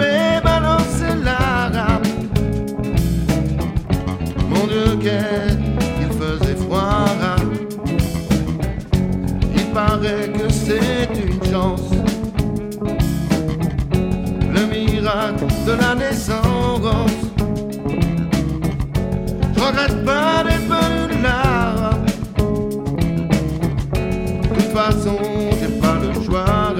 vez Qu'il faisait froid. Il paraît que c'est une chance. Le miracle de la naissance. Je regrette pas d'être venu là. De toute façon, j'ai pas le choix.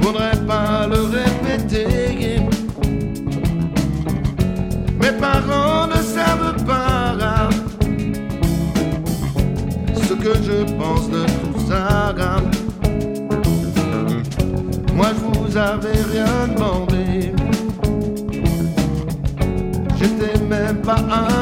Faudrait pas le répéter. Mes parents ne savent pas ce que je pense de tout ça. Moi je vous avais rien demandé. J'étais même pas un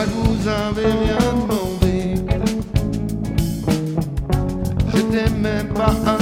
Moi je vous avais rien demandé. Je t'aimais pas